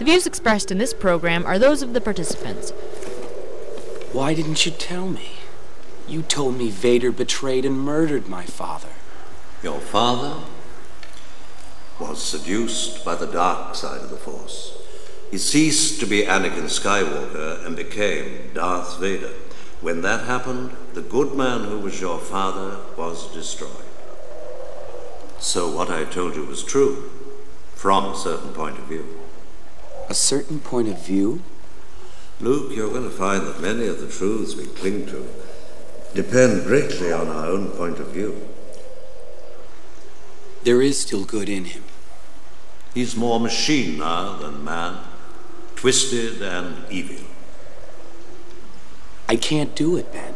The views expressed in this program are those of the participants. Why didn't you tell me? You told me Vader betrayed and murdered my father. Your father was seduced by the dark side of the Force. He ceased to be Anakin Skywalker and became Darth Vader. When that happened, the good man who was your father was destroyed. So what I told you was true, from a certain point of view. A certain point of view? Luke, you're going to find that many of the truths we cling to depend greatly on our own point of view. There is still good in him. He's more machine now than man, twisted and evil. I can't do it, Ben.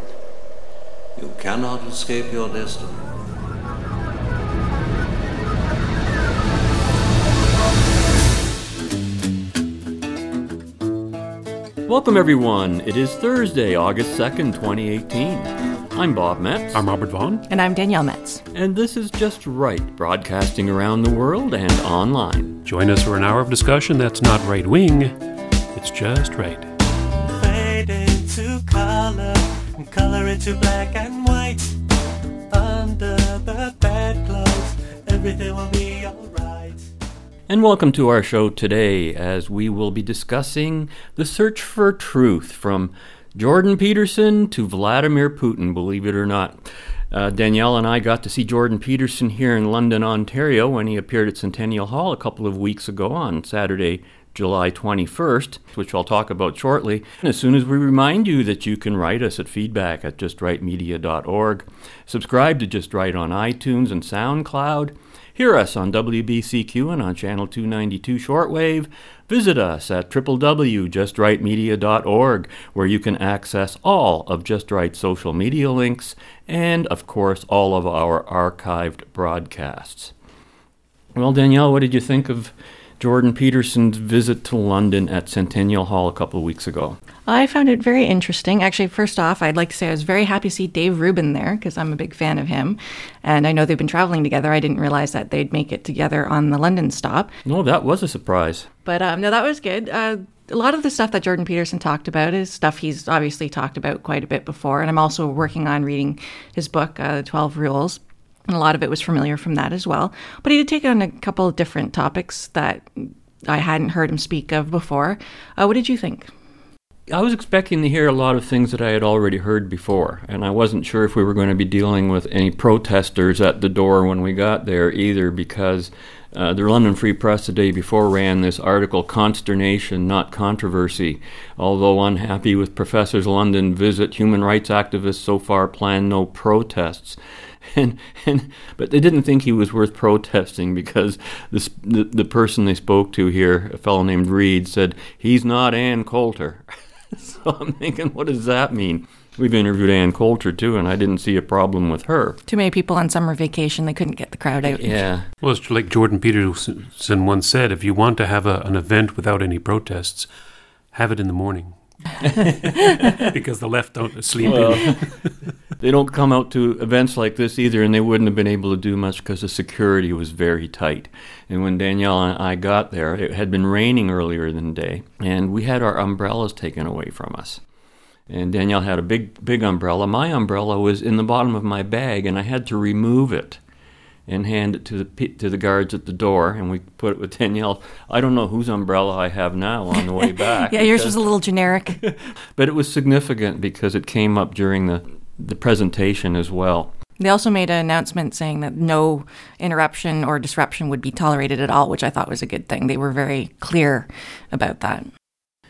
You cannot escape your destiny. Welcome, everyone. It is Thursday, August 2nd, 2018. I'm Bob Metz. I'm Robert Vaughn. And I'm Danielle Metz. And this is Just Right, broadcasting around the world and online. Join us for an hour of discussion that's not right wing, it's just right. Fade into color, and color into black and white. Under the bedclothes, everything will be alright. And welcome to our show today as we will be discussing the search for truth from Jordan Peterson to Vladimir Putin, believe it or not. Uh, Danielle and I got to see Jordan Peterson here in London, Ontario, when he appeared at Centennial Hall a couple of weeks ago on Saturday, July 21st, which I'll talk about shortly. And as soon as we remind you that you can write us at feedback at justrightmedia.org, subscribe to Just Right on iTunes and SoundCloud, hear us on WBCQ and on Channel 292 Shortwave, visit us at www.justrightmedia.org, where you can access all of Just Right social media links and, of course, all of our archived broadcasts. Well, Danielle, what did you think of Jordan Peterson's visit to London at Centennial Hall a couple of weeks ago? I found it very interesting. Actually, first off, I'd like to say I was very happy to see Dave Rubin there because I'm a big fan of him. And I know they've been traveling together. I didn't realize that they'd make it together on the London stop. No, that was a surprise. But um, no, that was good. Uh, a lot of the stuff that Jordan Peterson talked about is stuff he's obviously talked about quite a bit before. And I'm also working on reading his book, uh, 12 Rules. And a lot of it was familiar from that as well. But he did take on a couple of different topics that I hadn't heard him speak of before. Uh, what did you think? I was expecting to hear a lot of things that I had already heard before, and I wasn't sure if we were going to be dealing with any protesters at the door when we got there either, because uh, the London Free Press the day before ran this article, Consternation, Not Controversy. Although unhappy with Professor's London visit, human rights activists so far plan no protests. And, and but they didn't think he was worth protesting because this, the, the person they spoke to here, a fellow named Reed, said, He's not Ann Coulter. so I'm thinking, what does that mean? We've interviewed Ann Coulter too, and I didn't see a problem with her. Too many people on summer vacation, they couldn't get the crowd out. Yeah. Well, it's like Jordan Peterson once said if you want to have a, an event without any protests, have it in the morning. because the left don't sleep Well, they don't come out to events like this either, and they wouldn't have been able to do much because the security was very tight. And when Danielle and I got there, it had been raining earlier in the day, and we had our umbrellas taken away from us. And Danielle had a big, big umbrella. My umbrella was in the bottom of my bag, and I had to remove it and hand it to the to the guards at the door. And we put it with Danielle. I don't know whose umbrella I have now on the way back. Yeah, yours was a little generic. but it was significant because it came up during the, the presentation as well. They also made an announcement saying that no interruption or disruption would be tolerated at all, which I thought was a good thing. They were very clear about that.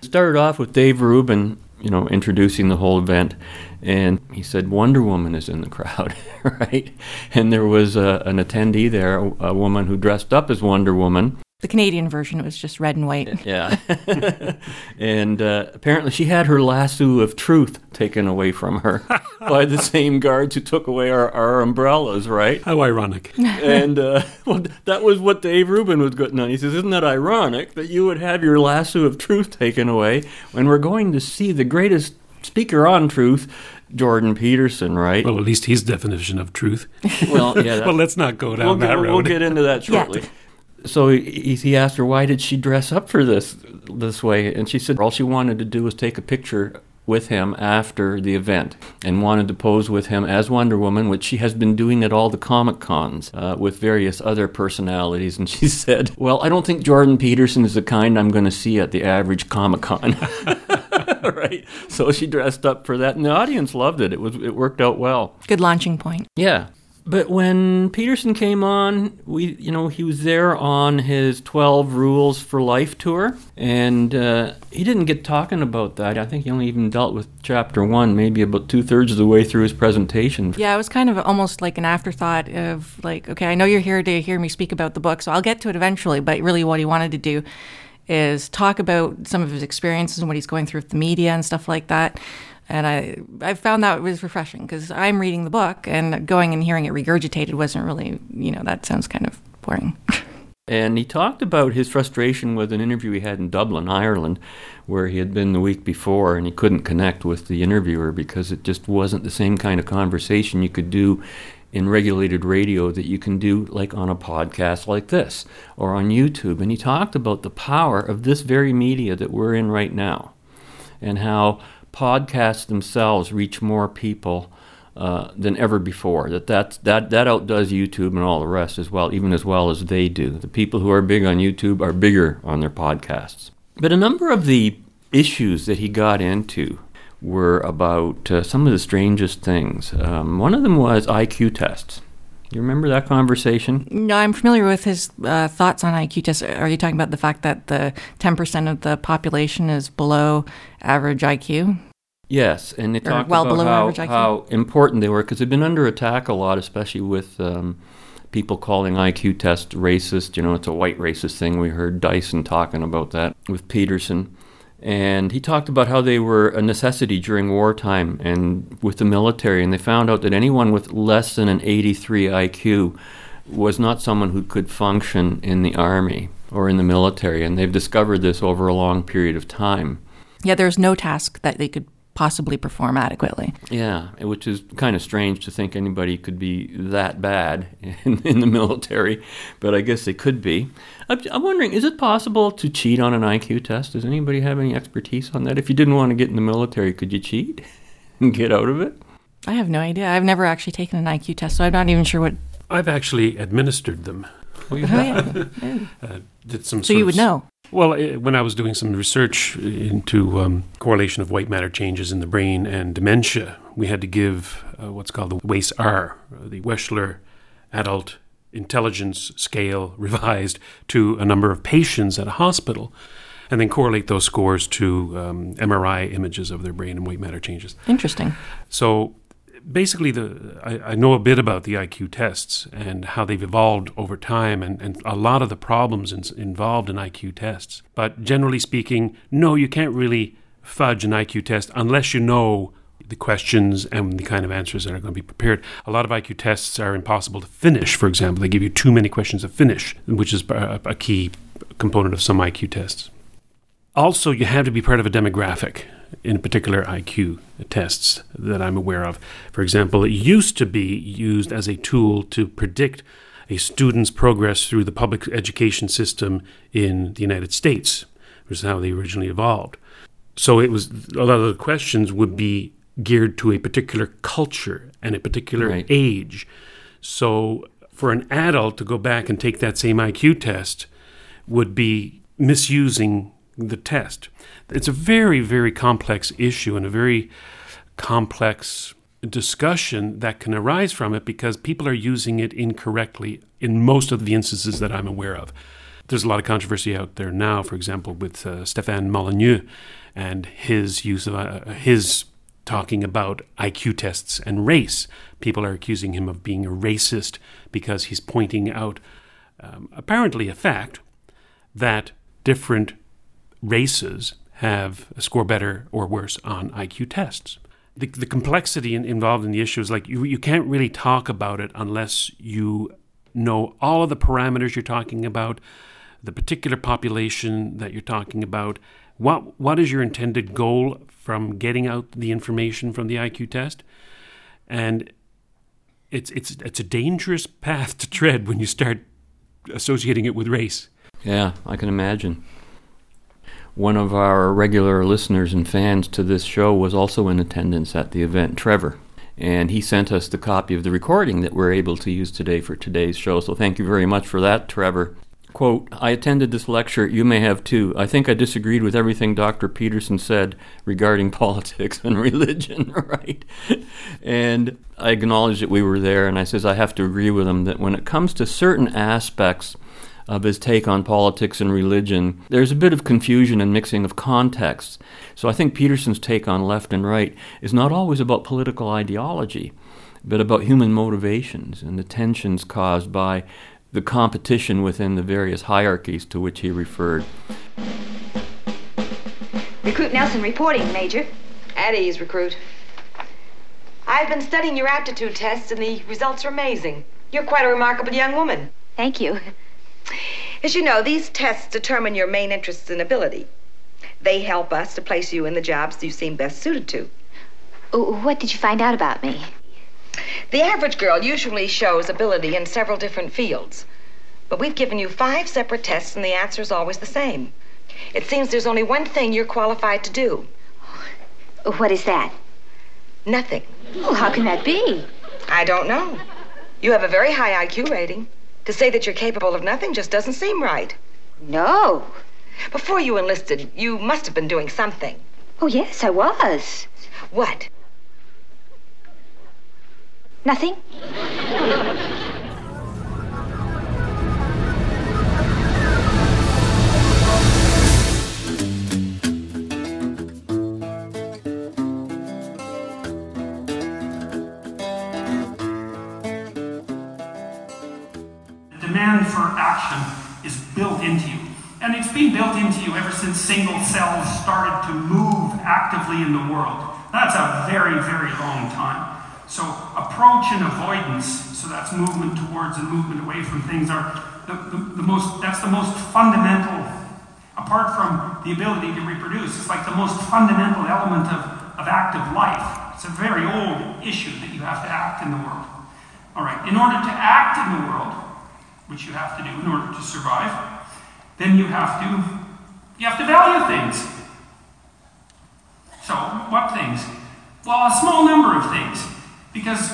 It started off with Dave Rubin, you know, introducing the whole event, and he said Wonder Woman is in the crowd, right? And there was a, an attendee there, a, a woman who dressed up as Wonder Woman. The Canadian version was just red and white. Yeah. and uh, apparently she had her lasso of truth taken away from her by the same guards who took away our, our umbrellas, right? How ironic. and uh, well, that was what Dave Rubin was getting on. He says, "Isn't that ironic that you would have your lasso of truth taken away when we're going to see the greatest speaker on truth, Jordan Peterson, right?" Well, at least his definition of truth. Well, yeah. that- well, let's not go down we'll, that get, road. we'll get into that Yeah. So he, he asked her why did she dress up for this this way, and she said all she wanted to do was take a picture with him after the event and wanted to pose with him as Wonder Woman, which she has been doing at all the Comic Cons uh, with various other personalities. And she said, Well, I don't think Jordan Peterson is the kind I'm going to see at the average Comic Con. right. So she dressed up for that, and the audience loved it. It was it worked out well. Good launching point. Yeah. But when Peterson came on, we you know he was there on his Twelve Rules for Life tour, and uh, he didn't get talking about that. I think he only even dealt with chapter one, maybe about two thirds of the way through his presentation. Yeah, it was kind of almost like an afterthought of like, okay, I know you're here to hear me speak about the book, so I'll get to it eventually. But really, what he wanted to do is talk about some of his experiences and what he's going through with the media and stuff like that. And I, I found that was refreshing because I'm reading the book and going and hearing it regurgitated wasn't really, you know, that sounds kind of boring. And he talked about his frustration with an interview he had in Dublin, Ireland, where he had been the week before and he couldn't connect with the interviewer because it just wasn't the same kind of conversation you could do in regulated radio that you can do like on a podcast like this or on YouTube. And he talked about the power of this very media that we're in right now and how podcasts themselves reach more people uh, than ever before. That, that that that outdoes YouTube and all the rest as well, even as well as they do. The people who are big on YouTube are bigger on their podcasts. But a number of the issues that he got into were about uh, some of the strangest things. Um, one of them was IQ tests. You remember that conversation? No, I'm familiar with his uh, thoughts on IQ tests. Are you talking about the fact that the 10% of the population is below average IQ? Yes, and they talked well about below how, average IQ. how important they were because they've been under attack a lot, especially with um, people calling IQ tests racist. You know, it's a white racist thing. We heard Dyson talking about that with Peterson. And he talked about how they were a necessity during wartime and with the military. And they found out that anyone with less than an 83 IQ was not someone who could function in the army or in the military. And they've discovered this over a long period of time. Yeah, there's no task that they could possibly perform adequately. Yeah, which is kind of strange to think anybody could be that bad in, in the military, but I guess they could be. I'm, I'm wondering, is it possible to cheat on an IQ test? Does anybody have any expertise on that? If you didn't want to get in the military, could you cheat and get out of it? I have no idea. I've never actually taken an IQ test, so I'm not even sure what. I've actually administered them. Oh, yeah. Uh, did some so you of would know. Well, when I was doing some research into um, correlation of white matter changes in the brain and dementia, we had to give uh, what's called the WAIS-R, the Wechsler Adult Intelligence Scale revised to a number of patients at a hospital, and then correlate those scores to um, MRI images of their brain and white matter changes. Interesting. So basically, the I, I know a bit about the IQ tests and how they've evolved over time, and, and a lot of the problems in, involved in IQ tests. But generally speaking, no, you can't really fudge an IQ test unless you know the questions and the kind of answers that are going to be prepared. A lot of IQ tests are impossible to finish. For example, they give you too many questions to finish, which is a, a key component of some IQ tests. Also, you have to be part of a demographic in particular IQ tests that I'm aware of. For example, it used to be used as a tool to predict a student's progress through the public education system in the United States, which is how they originally evolved. So it was a lot of the questions would be geared to a particular culture and a particular Right. age. So for an adult to go back and take that same IQ test would be misusing the test. It's a very, very complex issue and a very complex discussion that can arise from it because people are using it incorrectly in most of the instances that I'm aware of. There's a lot of controversy out there now, for example, with uh, Stefan Molyneux and his use of uh, his talking about IQ tests and race. People are accusing him of being a racist because he's pointing out um, apparently a fact that different races have a score better or worse on IQ tests. The, the complexity in, involved in the issue is like you, you can't really talk about it unless you know all of the parameters you're talking about, the particular population that you're talking about. What what is your intended goal from getting out the information from the IQ test? And it's it's it's a dangerous path to tread when you start associating it with race. Yeah, I can imagine. One of our regular listeners and fans to this show was also in attendance at the event, Trevor. And he sent us the copy of the recording that we're able to use today for today's show. So thank you very much for that, Trevor. Quote, I attended this lecture, you may have too. I think I disagreed with everything Dr. Peterson said regarding politics and religion, right? And I acknowledged that we were there, and I says I have to agree with him that when it comes to certain aspects of his take on politics and religion, there's a bit of confusion and mixing of contexts. So I think Peterson's take on left and right is not always about political ideology, but about human motivations and the tensions caused by the competition within the various hierarchies to which he referred. Recruit Nelson reporting, Major. At ease, recruit. I've been studying your aptitude tests, and the results are amazing. You're quite a remarkable young woman. Thank you. As you know, these tests determine your main interests and ability. They help us to place you in the jobs you seem best suited to. What did you find out about me? The average girl usually shows ability in several different fields. But we've given you five separate tests, and the answer is always the same. It seems there's only one thing you're qualified to do. What is that? Nothing. Oh, how can that be? I don't know. You have a very high IQ rating. To say that you're capable of nothing just doesn't seem right. No. Before you enlisted, you must have been doing something. Oh, yes, I was. What? Nothing. Demand for action is built into you. And it's been built into you ever since single cells started to move actively in the world. That's a very, very long time. So approach and avoidance, so that's movement towards and movement away from things, are the, the, the most, that's the most fundamental, apart from the ability to reproduce, it's like the most fundamental element of, of active life. It's a very old issue that you have to act in the world. All right, in order to act in the world, which you have to do in order to survive, then you have to you have to value things. So, what things? Well, a small number of things. Because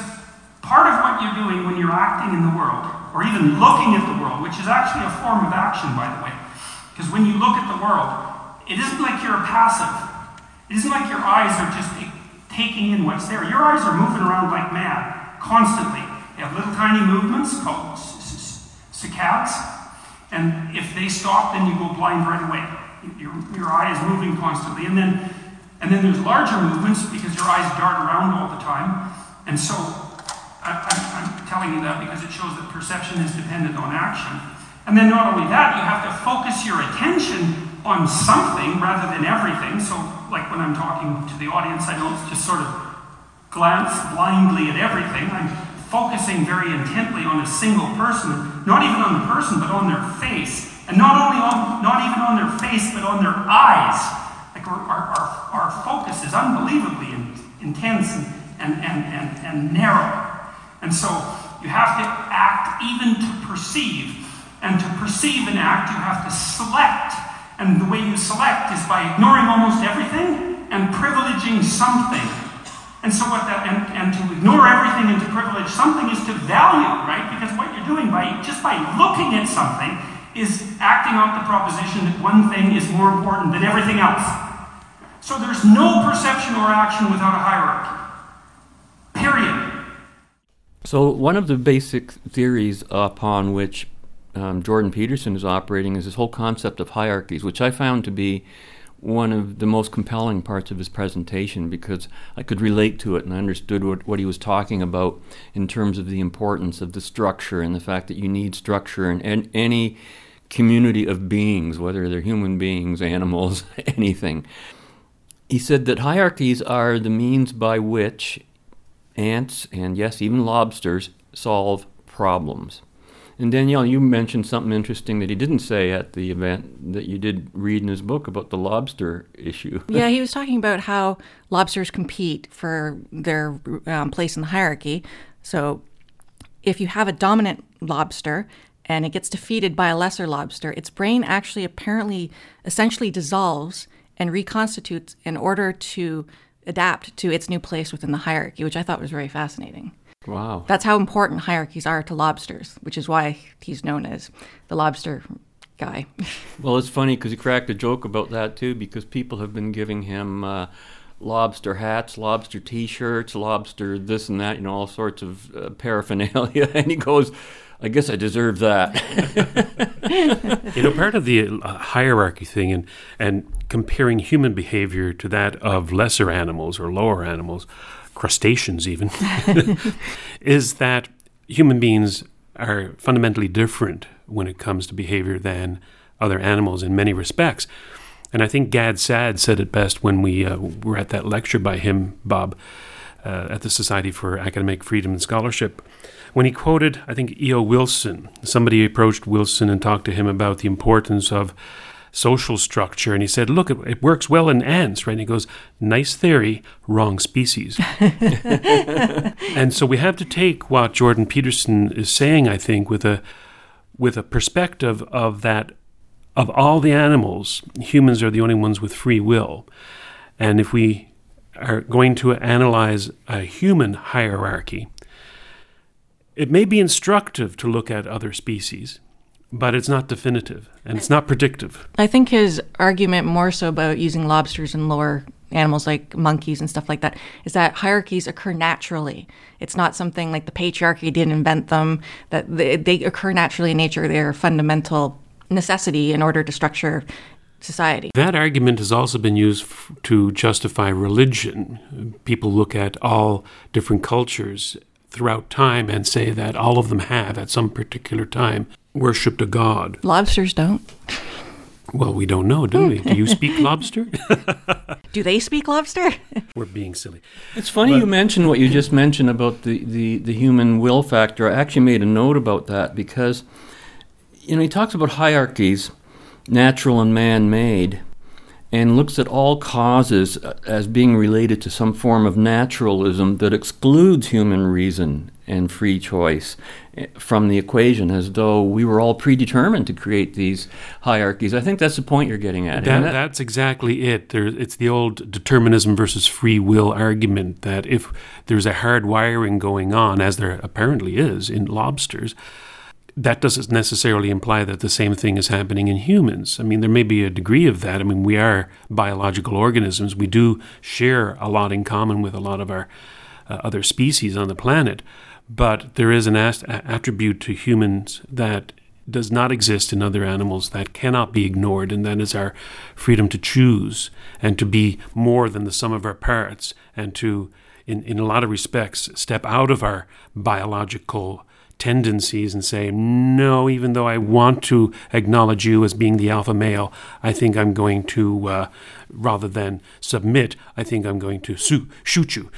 part of what you're doing when you're acting in the world, or even looking at the world, which is actually a form of action, by the way, because when you look at the world, it isn't like you're passive. It isn't like your eyes are just taking in what's there. Your eyes are moving around like mad, constantly. They have little tiny movements called saccades, and if they stop, then you go blind right away. Your, your eye is moving constantly, and then and then there's larger movements because your eyes dart around all the time. And so I, am telling you that because it shows that perception is dependent on action. And then not only that, you have to focus your attention on something rather than everything. So, like when I'm talking to the audience, I don't just sort of glance blindly at everything. I'm focusing very intently on a single person, not even on the person, but on their face. And not only on, not even on their face, but on their eyes. Like our, our, our, focus is unbelievably in, intense and, and, and, and, and narrow. And so you have to act even to perceive. And to perceive and act, you have to select. And the way you select is by ignoring almost everything and privileging something. And so what that and, and to ignore everything and to privilege something is to value, right? Because what you're doing by just by looking at something is acting out the proposition that one thing is more important than everything else. So there's no perception or action without a hierarchy. Period. So one of the basic theories upon which um, Jordan Peterson is operating is this whole concept of hierarchies, which I found to be one of the most compelling parts of his presentation because I could relate to it and I understood what, what he was talking about in terms of the importance of the structure and the fact that you need structure in, in any community of beings, whether they're human beings, animals, anything. He said that hierarchies are the means by which ants and, yes, even lobsters solve problems. And Danielle, you mentioned something interesting that he didn't say at the event that you did read in his book about the lobster issue. yeah, he was talking about how lobsters compete for their um, place in the hierarchy. So if you have a dominant lobster and it gets defeated by a lesser lobster, its brain actually apparently essentially dissolves and reconstitutes in order to adapt to its new place within the hierarchy, which I thought was very fascinating. Wow. That's how important hierarchies are to lobsters, which is why he's known as the lobster guy. Well, it's funny because he cracked a joke about that too, because people have been giving him uh, lobster hats, lobster T-shirts, lobster this and that, you know, all sorts of uh, paraphernalia, and he goes, "I guess I deserve that." you know, part of the uh, hierarchy thing and and comparing human behavior to that of lesser animals or lower animals, crustaceans even, is that human beings are fundamentally different when it comes to behavior than other animals in many respects. And I think Gad Saad said it best when we uh, were at that lecture by him, Bob, uh, at the Society for Academic Freedom and Scholarship, when he quoted, I think, E.O. Wilson. Somebody approached Wilson and talked to him about the importance of social structure. And he said, Look, it, it works well in ants, right? And he goes, Nice theory, wrong species. and so we have to take what Jordan Peterson is saying, I think, with a with a perspective of that of all the animals, humans are the only ones with free will. And if we are going to analyze a human hierarchy, it may be instructive to look at other species, but it's not definitive and it's not predictive. I think his argument more so about using lobsters and lower animals like monkeys and stuff like that is that hierarchies occur naturally. It's not something like the patriarchy didn't invent them, that they, they occur naturally in nature. They're a fundamental necessity in order to structure society. That argument has also been used f- to justify religion. People look at all different cultures throughout time and say that all of them have, at some particular time, worshipped a god. Lobsters don't. Well, we don't know, do we? Do you speak lobster? Do they speak lobster? We're being silly. It's funny you mentioned what you just mentioned about the, the, the human will factor. I actually made a note about that because, you know, he talks about hierarchies, natural and man made, and looks at all causes as being related to some form of naturalism that excludes human reason and free choice from the equation as though we were all predetermined to create these hierarchies. I think that's the point you're getting at. That, that, that's exactly it. There, it's the old determinism versus free will argument that if there's a hard wiring going on, as there apparently is in lobsters, that doesn't necessarily imply that the same thing is happening in humans. I mean, there may be a degree of that. I mean, we are biological organisms. We do share a lot in common with a lot of our uh, other species on the planet. But there is an ast- attribute to humans that does not exist in other animals that cannot be ignored, and that is our freedom to choose and to be more than the sum of our parts, and to, in, in a lot of respects, step out of our biological tendencies and say, no, even though I want to acknowledge you as being the alpha male, I think I'm going to, uh, rather than submit, I think I'm going to su- shoot you.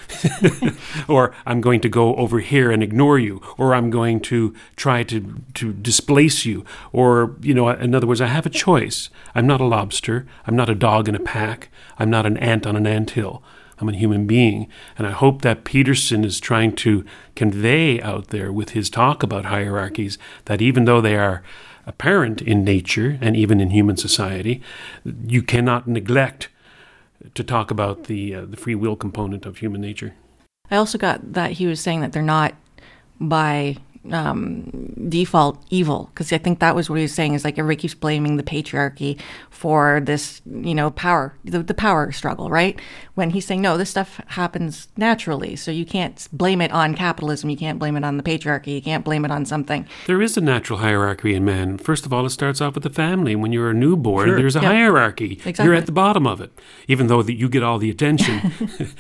or I'm going to go over here and ignore you. Or I'm going to try to, to displace you. Or, you know, in other words, I have a choice. I'm not a lobster. I'm not a dog in a pack. I'm not an ant on an ant hill. I'm a human being. And I hope that Peterson is trying to convey out there with his talk about hierarchies that even though they are apparent in nature and even in human society, you cannot neglect to talk about the, uh, the free will component of human nature. I also got that he was saying that they're not by um, default evil because I think that was what he was saying is like everybody keeps blaming the patriarchy for this, you know, power, the, the power struggle, right? When he's saying, no, this stuff happens naturally. So you can't blame it on capitalism. You can't blame it on the patriarchy. You can't blame it on something. There is a natural hierarchy in men. First of all, it starts off with the family. When you're a newborn, Sure. there's a Yep. hierarchy. Exactly. You're at the bottom of it, even though that you get all the attention.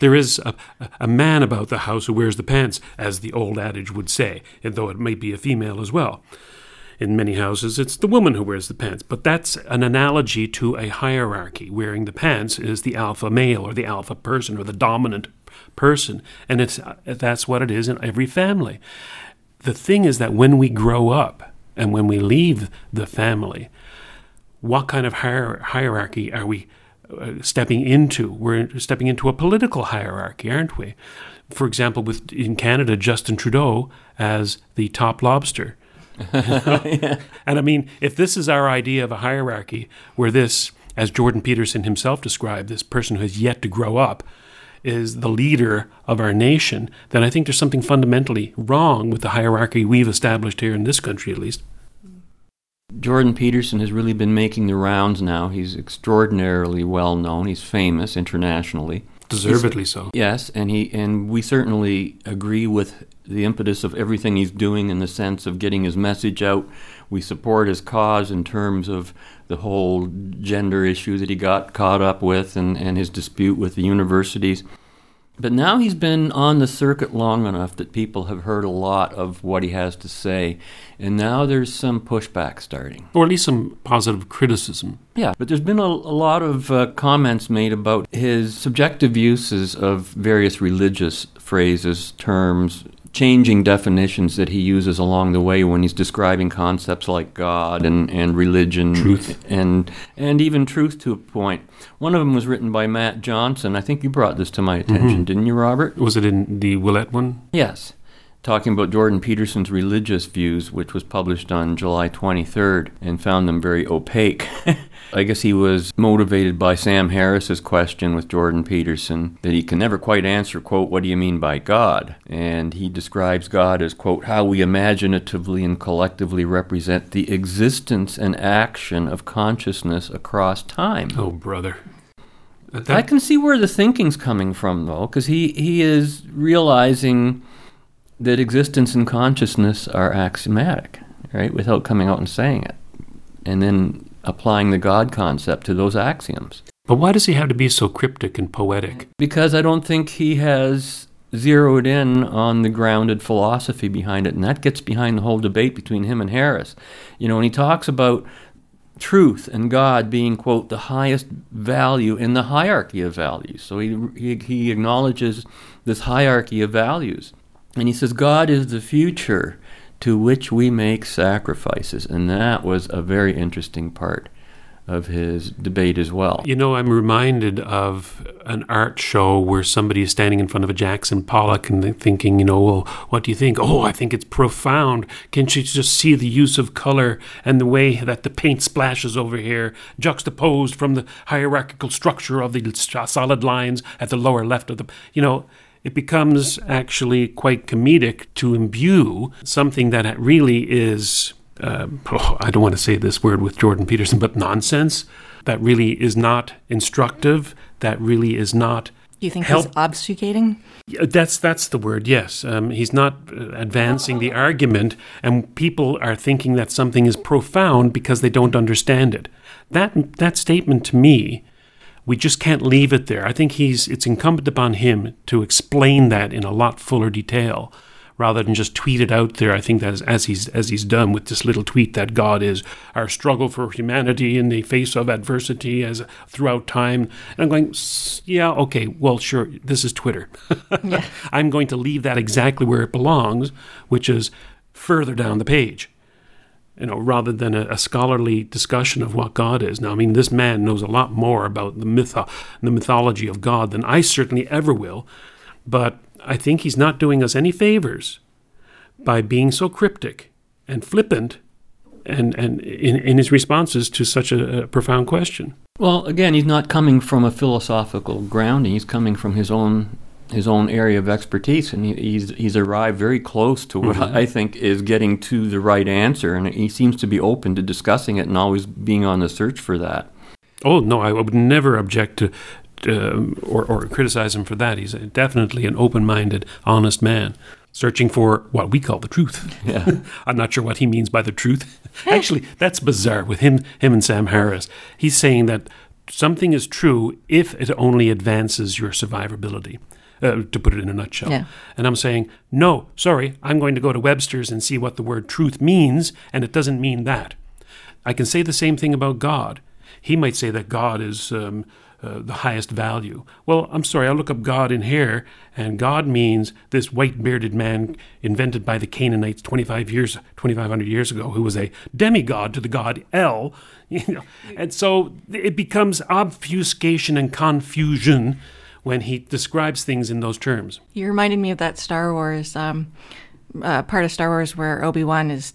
there is a, a man about the house who wears the pants, as the old adage would say, and though it may be a female as well. In many houses, it's the woman who wears the pants, but that's an analogy to a hierarchy. Wearing the pants is the alpha male or the alpha person or the dominant person, and it's that's what it is in every family. The thing is that when we grow up and when we leave the family, what kind of hier- hierarchy are we stepping into? We're stepping into a political hierarchy, aren't we? For example, with in Canada, Justin Trudeau as the top lobster. And I mean, if this is our idea of a hierarchy, where this, as Jordan Peterson himself described, this person who has yet to grow up, is the leader of our nation, then I think there's something fundamentally wrong with the hierarchy we've established here in this country, at least. Jordan Peterson has really been making the rounds now. He's extraordinarily well known. He's famous internationally. Deservedly so. Yes, and he and we certainly agree with the impetus of everything he's doing in the sense of getting his message out. We support his cause in terms of the whole gender issue that he got caught up with and, and his dispute with the universities. But now he's been on the circuit long enough that people have heard a lot of what he has to say, and now there's some pushback starting. Or at least some positive criticism. Yeah, but there's been a, a lot of uh, comments made about his subjective uses of various religious phrases, terms, changing definitions that he uses along the way when he's describing concepts like God and, and religion Truth. and and even truth to a point. One of them was written by Matt Johnson. I think you brought this to my attention, mm-hmm. didn't you, Robert? Was it in the Quillette one? Yes. Talking about Jordan Peterson's religious views, which was published on July 23rd, and found them very opaque. I guess he was motivated by Sam Harris's question with Jordan Peterson that he can never quite answer, quote, what do you mean by God? And he describes God as, quote, how we imaginatively and collectively represent the existence and action of consciousness across time. Oh, brother. Uh, I can see where the thinking's coming from, though, because he, he is realizing that existence and consciousness are axiomatic, right, without coming out and saying it, and then applying the God concept to those axioms. but why does he have to be so cryptic and poetic? Because I don't think he has zeroed in on the grounded philosophy behind it, and that gets behind the whole debate between him and Harris. You know, when he talks about truth and God being, quote, the highest value in the hierarchy of values. So he, he, he acknowledges this hierarchy of values. And he says, God is the future to which we make sacrifices. And that was a very interesting part of his debate as well. You know, I'm reminded of an art show where somebody is standing in front of a Jackson Pollock and thinking, you know, well, what do you think? Oh, I think it's profound. Can you just see the use of color and the way that the paint splashes over here, juxtaposed from the hierarchical structure of the solid lines at the lower left of the, you know, it becomes actually quite comedic to imbue something that really is, um, oh, I don't want to say this word with Jordan Peterson, but nonsense that really is not instructive, that really is not. You think help. he's obfuscating? That's that's the word. Yes, um, he's not uh, advancing the argument, and people are thinking that something is profound because they don't understand it. That that statement to me, we just can't leave it there. I think he's it's incumbent upon him to explain that in a lot fuller detail, rather than just tweet it out there. I think that as, as he's as he's done with this little tweet that God is our struggle for humanity in the face of adversity as throughout time. And I'm going, yeah, okay, well, sure, this is Twitter. I'm going to leave that exactly where it belongs, which is further down the page. You know, rather than a, a scholarly discussion of what God is. Now, I mean, this man knows a lot more about the myth, the mythology of God than I certainly ever will. But I think he's not doing us any favors by being so cryptic and flippant and, and in, in his responses to such a, a profound question. Well, again, he's not coming from a philosophical grounding. He's coming from his own his own area of expertise, and he, he's he's arrived very close to what I think is getting to the right answer, and he seems to be open to discussing it and always being on the search for that. Oh no, I would never object to uh, or, or criticize him for that. He's definitely an open-minded, honest man, searching for what we call the truth. Yeah. I'm not sure what he means by the truth. Actually, that's bizarre with him, him and Sam Harris. He's saying that something is true if it only advances your survivability. Uh, to put it in a nutshell. Yeah. And I'm saying, no, sorry, I'm going to go to Webster's and see what the word truth means, and it doesn't mean that. I can say the same thing about God. He might say that God is um, uh, the highest value. Well, I'm sorry, I look up God in here, and God means this white bearded man invented by the Canaanites 25 years, 2,500 years ago, who was a demigod to the god El. You know, and so it becomes obfuscation and confusion when he describes things in those terms. You reminded me of that Star Wars um, uh, part of Star Wars where Obi Wan is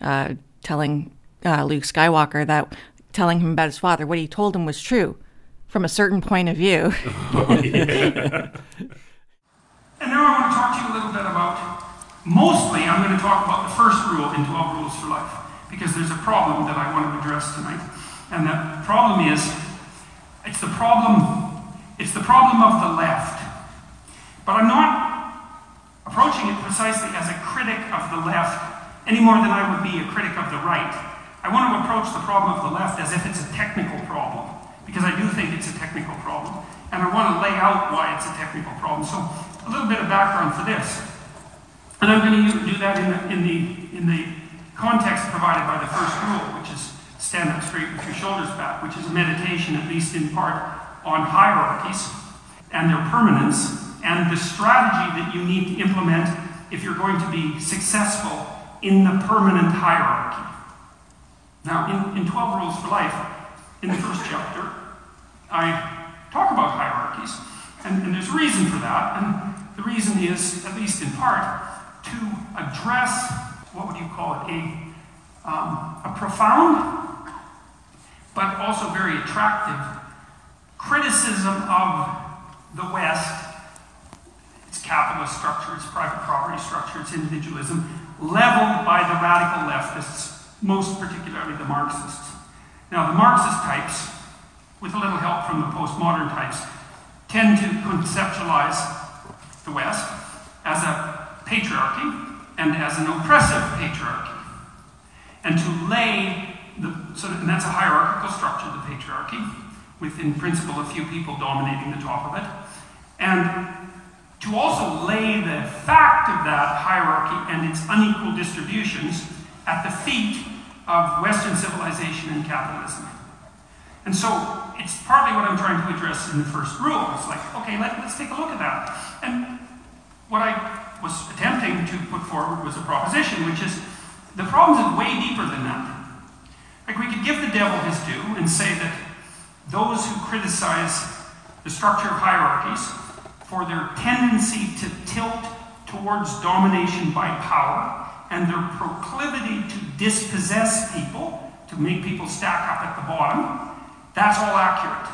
uh, telling uh, Luke Skywalker that telling him about his father, what he told him was true from a certain point of view. And now I want to talk to you a little bit about, mostly I'm going to talk about the first rule in 12 Rules for Life, because there's a problem that I want to address tonight. And the problem is, it's the problem, it's the problem of the left. But I'm not approaching it precisely as a critic of the left any more than I would be a critic of the right. I want to approach the problem of the left as if it's a technical problem, because I do think it's a technical problem. And I want to lay out why it's a technical problem. So a little bit of background for this. And I'm going to do that in the, in the, in the context provided by the first rule, which is stand up straight with your shoulders back, which is a meditation, at least in part, on hierarchies and their permanence and the strategy that you need to implement if you're going to be successful in the permanent hierarchy. Now, in, in 12 Rules for Life, in the first chapter, I talk about hierarchies, and, and there's a reason for that, and the reason is, at least in part, to address what would you call it, a, um, a profound but also very attractive criticism of the West, its capitalist structure, its private property structure, its individualism, leveled by the radical leftists, most particularly the Marxists. Now, the Marxist types, with a little help from the postmodern types, tend to conceptualize the West as a patriarchy and as an oppressive patriarchy, and to lay the sort of, and that's a hierarchical structure, the patriarchy, with in principle a few people dominating the top of it, and to also lay the fact of that hierarchy and its unequal distributions at the feet of Western civilization and capitalism. And so it's partly what I'm trying to address in the first rule. It's like, okay, let, us take a look at that. And what I was attempting to put forward was a proposition, which is the problem is way deeper than that. Like we could give the devil his due and say that those who criticize the structure of hierarchies for their tendency to tilt towards domination by power and their proclivity to dispossess people, to make people stack up at the bottom, that's all accurate.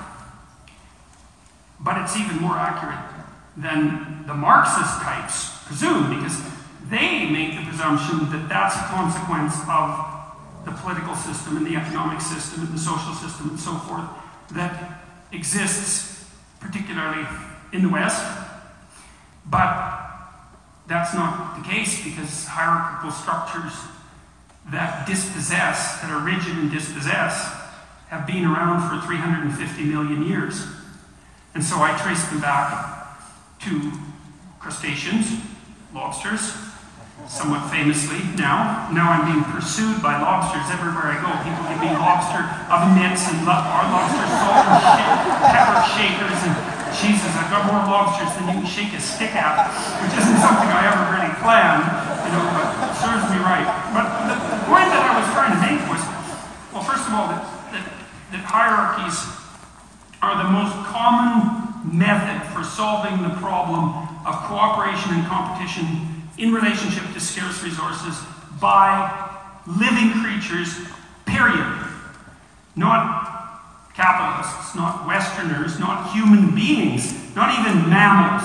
But it's even more accurate than the Marxist types presume, because they make the presumption that that's a consequence of the political system and the economic system and the social system and so forth that exists, particularly in the West. But that's not the case because hierarchical structures that dispossess, that are rigid and dispossess, have been around for 350 million years. And so I trace them back to crustaceans, lobsters, somewhat famously now. Now I'm being pursued by lobsters everywhere I go. People give me lobster oven and lo- our uh, lobster salt and sh- pepper shakers and Jesus, I've got more lobsters than you can shake a stick at, which isn't something I ever really planned, you know, but serves me right. But the, the point that I was trying to make was, well, first of all, that, that, that hierarchies are the most common method for solving the problem of cooperation and competition in relationship to scarce resources by living creatures, period. Not capitalists, not Westerners, not human beings, not even mammals,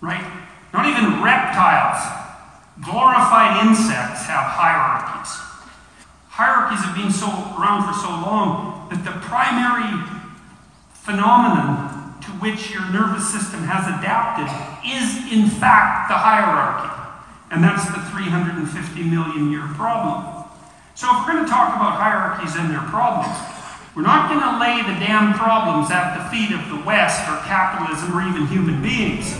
right? Not even reptiles. Glorified insects have hierarchies. Hierarchies have been so around for so long that the primary phenomenon to which your nervous system has adapted is, in fact, the hierarchy. And that's the 350 million year problem. So, if we're going to talk about hierarchies and their problems, we're not going to lay the damn problems at the feet of the West or capitalism or even human beings.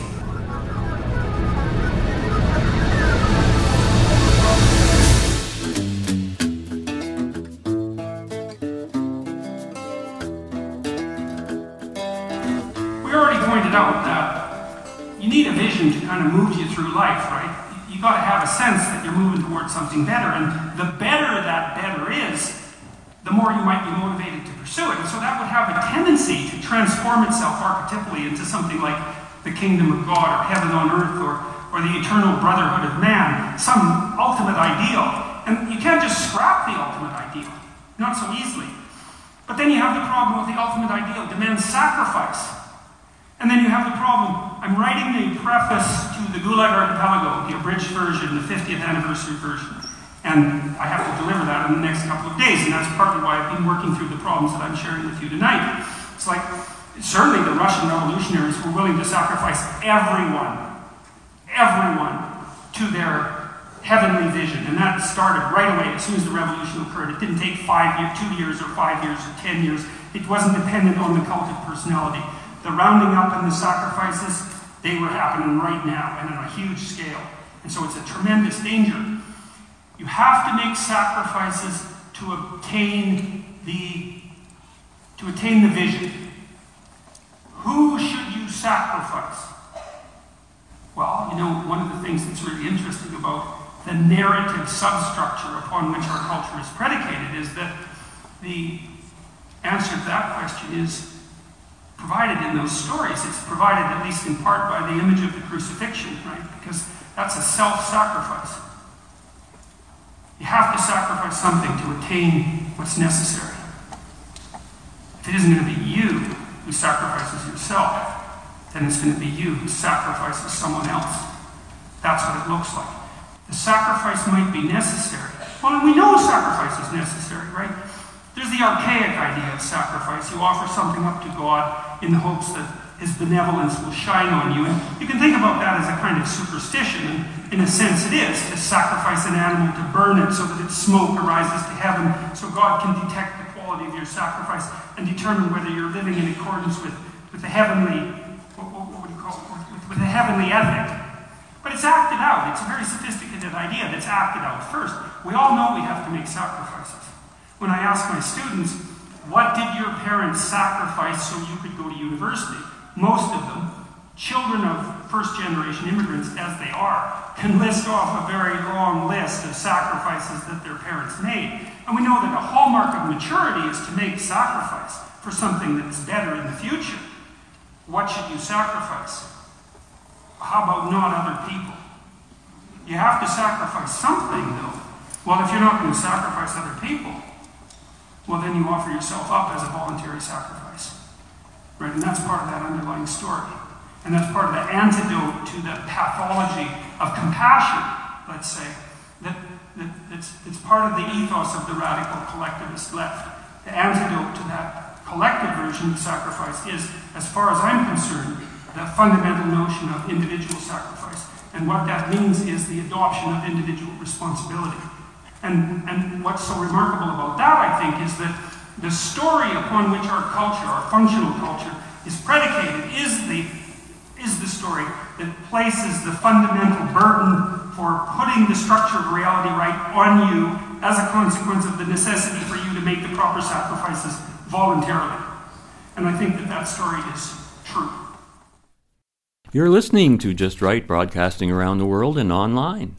Vision to kind of move you through life, right? You got to have a sense that you're moving towards something better, and the better that better is, the more you might be motivated to pursue it. And so that would have a tendency to transform itself archetypally into something like the kingdom of God, or heaven on earth, or, or the eternal brotherhood of man, some ultimate ideal. And you can't just scrap the ultimate ideal, not so easily. But then you have the problem with the ultimate ideal, demands sacrifice. And then you have the problem. I'm writing the preface to the Gulag Archipelago, the abridged version, the 50th anniversary version. And I have to deliver that in the next couple of days, and that's partly why I've been working through the problems that I'm sharing with you tonight. It's like, certainly the Russian revolutionaries were willing to sacrifice everyone, everyone, to their heavenly vision. And that started right away as soon as the revolution occurred. It didn't take five years, two years, or five years, or ten years. It wasn't dependent on the cult of personality. The rounding up and the sacrifices, they were happening right now and on a huge scale. And so it's a tremendous danger. You have to make sacrifices to obtain the to attain the vision. Who should you sacrifice? Well, you know, one of the things that's really interesting about the narrative substructure upon which our culture is predicated is that the answer to that question is provided in those stories. It's provided, at least in part, by the image of the crucifixion, right? Because that's a self sacrifice. You have to sacrifice something to attain what's necessary. If it isn't going to be you who sacrifices yourself, then it's going to be you who sacrifices someone else. That's what it looks like. The sacrifice might be necessary. Well, we know sacrifice is necessary, right? There's the archaic idea of sacrifice. You offer something up to God in the hopes that his benevolence will shine on you. And you can think about that as a kind of superstition. In a sense, it is to sacrifice an animal to burn it so that its smoke arises to heaven, so God can detect the quality of your sacrifice and determine whether you're living in accordance with, with the heavenly, what, what, what would you call it, with, with the heavenly ethic. But it's acted out. It's a very sophisticated idea that's acted out first. We all know we have to make sacrifices. When I ask my students, what did your parents sacrifice so you could go to university? Most of them, children of first generation immigrants as they are, can list off a very long list of sacrifices that their parents made. And we know that a hallmark of maturity is to make sacrifice for something that is better in the future. What should you sacrifice? How about not other people? You have to sacrifice something, though. Well, if you're not going to sacrifice other people, well, then you offer yourself up as a voluntary sacrifice. Right? And that's part of that underlying story. And that's part of the antidote to the pathology of compassion, let's say, that, that it's, it's part of the ethos of the radical collectivist left. The antidote to that collective version of sacrifice is, as far as I'm concerned, the fundamental notion of individual sacrifice. And what that means is the adoption of individual responsibility. And, and what's so remarkable about that, I think, is that the story upon which our culture, our functional culture, is predicated is the, is the story that places the fundamental burden for putting the structure of reality right on you as a consequence of the necessity for you to make the proper sacrifices voluntarily. And I think that that story is true. You're listening to Just Right broadcasting around the world and online.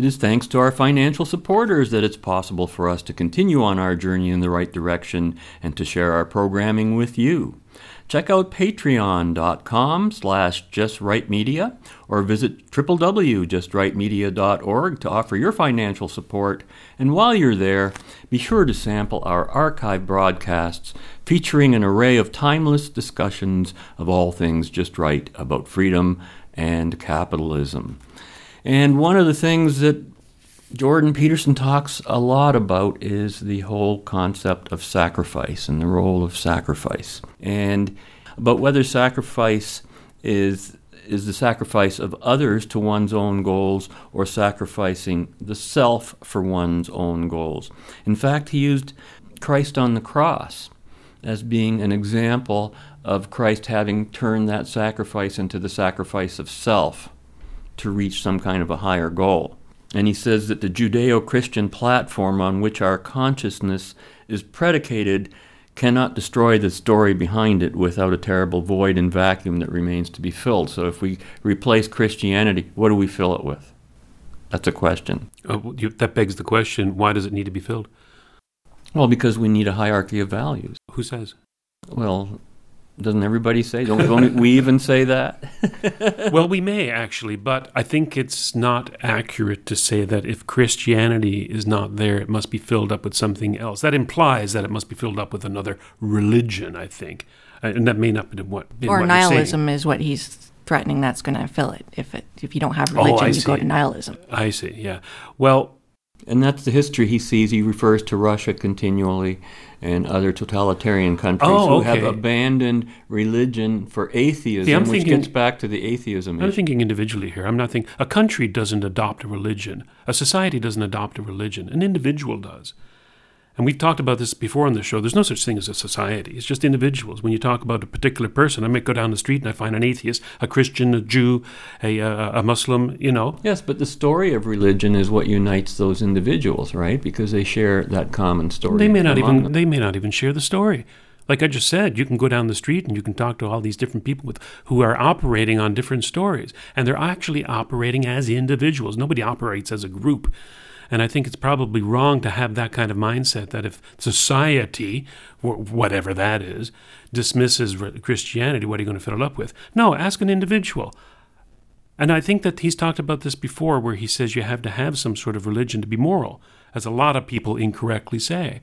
It is thanks to our financial supporters that it's possible for us to continue on our journey in the right direction and to share our programming with you. Check out patreon.com slash justrightmedia or visit www.justrightmedia.org to offer your financial support. And while you're there, be sure to sample our archive broadcasts featuring an array of timeless discussions of all things just right about freedom and capitalism. And one of the things that Jordan Peterson talks a lot about is the whole concept of sacrifice and the role of sacrifice. And about whether sacrifice is is the sacrifice of others to one's own goals or sacrificing the self for one's own goals. In fact, he used Christ on the cross as being an example of Christ having turned that sacrifice into the sacrifice of self to reach some kind of a higher goal. And he says that the Judeo Christian platform on which our consciousness is predicated cannot destroy the story behind it without a terrible void and vacuum that remains to be filled. So if we replace Christianity, what do we fill it with? That's a question. Oh, you, that begs the question why does it need to be filled? Well, because we need a hierarchy of values. Who says? Well, Doesn't everybody say? Don't, don't we even say that? well, we may actually, but I think it's not accurate to say that if Christianity is not there, it must be filled up with something else. That implies that it must be filled up with another religion, I think. Uh, And that may not be what. be or what you're nihilism is what he's threatening that's going to fill it. If it if you don't have Oh, I religion, you go to nihilism. I see, yeah. Well, And that's the history he sees. He refers to Russia continually and other totalitarian countries Oh, who have abandoned religion for atheism, See, I'm which thinking- gets back to the atheism I'm issue. thinking individually here. I'm not thinking a country doesn't adopt a religion. A society doesn't adopt a religion. An individual does. And we've talked about this before on the show. There's no such thing as a society. It's just individuals. When you talk about a particular person, I might go down the street and I find an atheist, a Christian, a Jew, a, uh, a Muslim, you know. Yes, but the story of religion is what unites those individuals, right? Because they share that common story. They may not even them. they may not even share the story. Like I just said, you can go down the street and you can talk to all these different people with who are operating on different stories, and they're actually operating as individuals. Nobody operates as a group. And I think it's probably wrong to have that kind of mindset that if society, whatever that is, dismisses Christianity, what are you going to fill it up with? No, ask an individual. And I think that he's talked about this before, where he says you have to have some sort of religion to be moral, as a lot of people incorrectly say.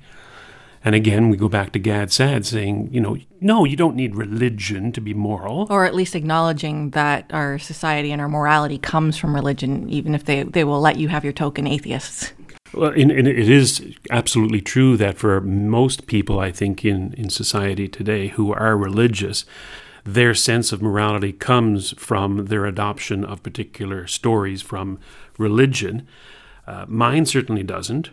And again, we go back to Gad Saad saying, you know, no, you don't need religion to be moral. Or at least acknowledging that our society and our morality comes from religion, even if they, they will let you have your token atheists. Well, and, and it is absolutely true that for most people, I think, in, in society today who are religious, their sense of morality comes from their adoption of particular stories from religion. Uh, mine certainly doesn't,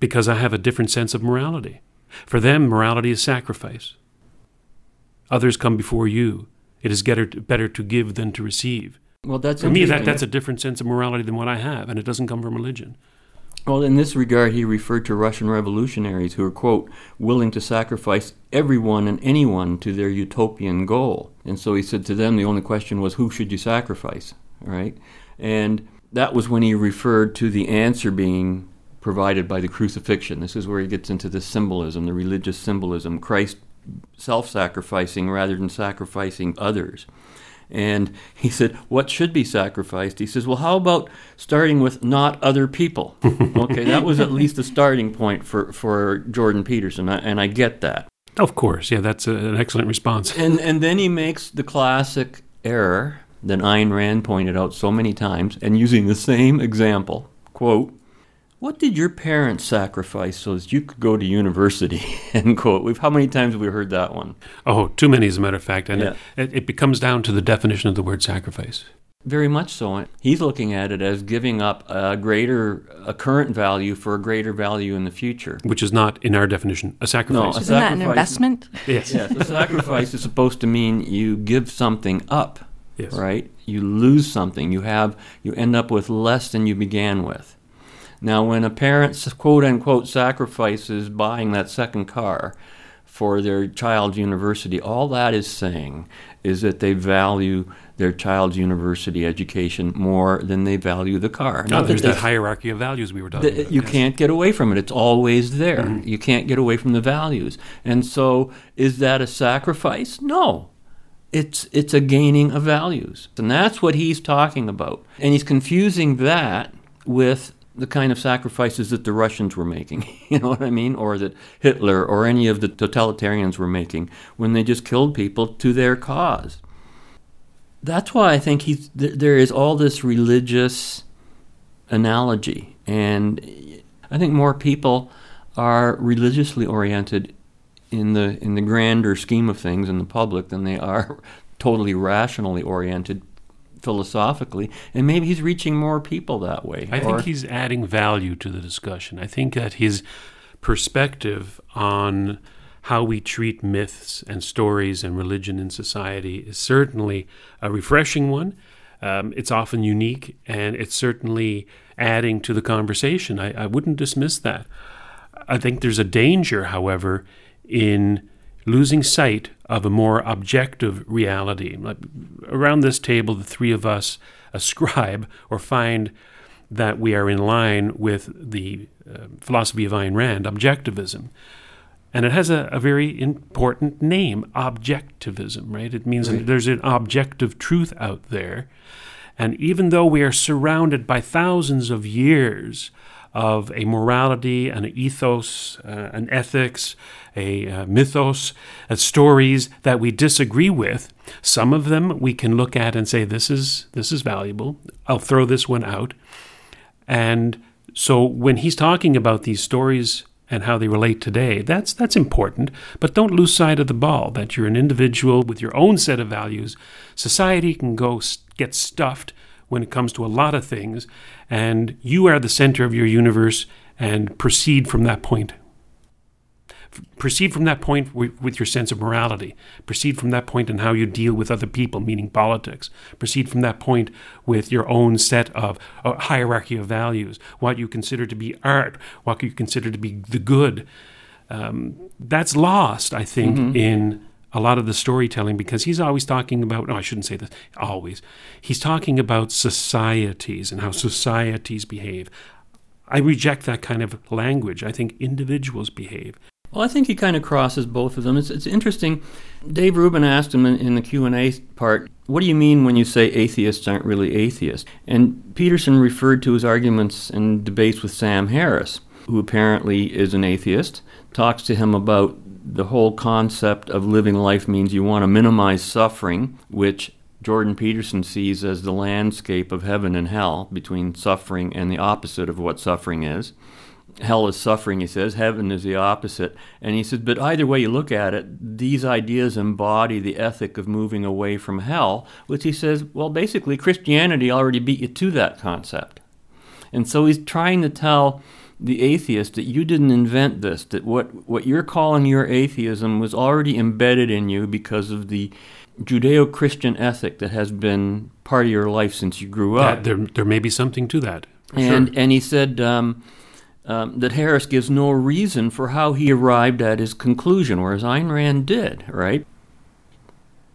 because I have a different sense of morality. For them, morality is sacrifice. Others come before you. It is better to, give than to receive. Well, that's For me, that, that's a different sense of morality than what I have, and it doesn't come from religion. Well, in this regard, he referred to Russian revolutionaries who were, quote, willing to sacrifice everyone and anyone to their utopian goal. And so he said to them, the only question was, who should you sacrifice? Right? And that was when he referred to the answer being provided by the crucifixion. This is where he gets into the symbolism, the religious symbolism, Christ self sacrificing rather than sacrificing others. And he said, What should be sacrificed? He says, Well, how about starting with not other people? okay, that was at least a starting point for, for Jordan Peterson, and I get that. Of course, yeah, that's a, an excellent response. And, and then he makes the classic error that Ayn Rand pointed out so many times, and using the same example quote, what did your parents sacrifice so that you could go to university? End quote. We've how many times have we heard that one? Oh, too many, as a matter of fact. And Yeah. it, it becomes down to the definition of the word sacrifice. Very much so. He's looking at it as giving up a greater, a current value for a greater value in the future. Which is not, in our definition, a sacrifice. a Isn't that an investment? Yes. Yes, a sacrifice is supposed to mean you give something up, Yes. right? You lose something. You have, you end up with less than you began with. Now, when a parent, quote unquote, sacrifices buying that second car for their child's university, all that is saying is that they value their child's university education more than they value the car. Now, Not there's they- that hierarchy of values we were talking that about. you yes. can't get away from it. It's always there. Mm-hmm. You can't get away from the values. And so, is that a sacrifice? No. It's it's a gaining of values, and that's what he's talking about. And he's confusing that with the kind of sacrifices that the Russians were making. You know what I mean? Or that Hitler or any of the totalitarians were making when they just killed people to their cause. That's why I think th- there is all this religious analogy, and I think more people are religiously oriented in the in the grander scheme of things in the public than they are totally rationally oriented philosophically, and maybe he's reaching more people that way. I or- think he's adding value to the discussion. I think that his perspective on how we treat myths and stories and religion in society is certainly a refreshing one. Um, it's often unique, and it's certainly adding to the conversation. I, I wouldn't dismiss that. I think there's a danger, however, in losing sight of a more objective reality. Like around this table, the three of us ascribe or find that we are in line with the uh, philosophy of Ayn Rand, objectivism. And it has a, a very important name, objectivism, right? It means Right. there's an objective truth out there. And even though we are surrounded by thousands of years of a morality, an ethos, uh, an ethics, a uh, mythos, uh, stories that we disagree with, some of them we can look at and say, this is, this is valuable. I'll throw this one out. And so when he's talking about these stories and how they relate today, that's that's important. But don't lose sight of the ball that you're an individual with your own set of values. Society can go s- get stuffed when it comes to a lot of things, and you are the center of your universe and proceed from that point. Proceed from that point with your sense of morality. Proceed from that point in how you deal with other people, meaning politics. Proceed from that point with your own set of uh, hierarchy of values, what you consider to be art, what you consider to be the good. Um, that's lost, I think, Mhm. in a lot of the storytelling because he's always talking about, no, I shouldn't say this, always. He's talking about societies and how societies behave. I reject that kind of language. I think individuals behave. Well, I think he kind of crosses both of them. It's, it's interesting. Dave Rubin asked him in, in the Q and A part, "What do you mean when you say atheists aren't really atheists?" And Peterson referred to his arguments and debates with Sam Harris, who apparently is an atheist. Talks to him about the whole concept of living life means you want to minimize suffering, which Jordan Peterson sees as the landscape of heaven and hell between suffering and the opposite of what suffering is hell is suffering, he says. Heaven is the opposite. And he says, but either way you look at it, these ideas embody the ethic of moving away from hell, which he says, well, basically, Christianity already beat you to that concept. And so he's trying to tell the atheist that you didn't invent this, that what, what you're calling your atheism was already embedded in you because of the Judeo Christian ethic that has been part of your life since you grew up. That, there, there may be something to that. And sure. and he said um, um, that Harris gives no reason for how he arrived at his conclusion, whereas Ayn Rand did. Right.